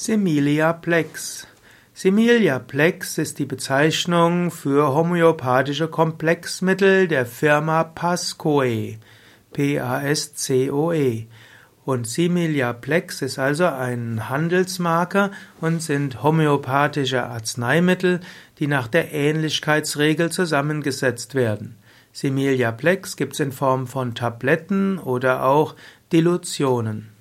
Similia Plex. Similia Plex ist die Bezeichnung für homöopathische Komplexmittel der Firma Pascoe. P-A-S-C-O-E. Und Similia Plex ist also ein Handelsmarker und sind homöopathische Arzneimittel, die nach der Ähnlichkeitsregel zusammengesetzt werden. Similia Plex gibt es in Form von Tabletten oder auch Dilutionen.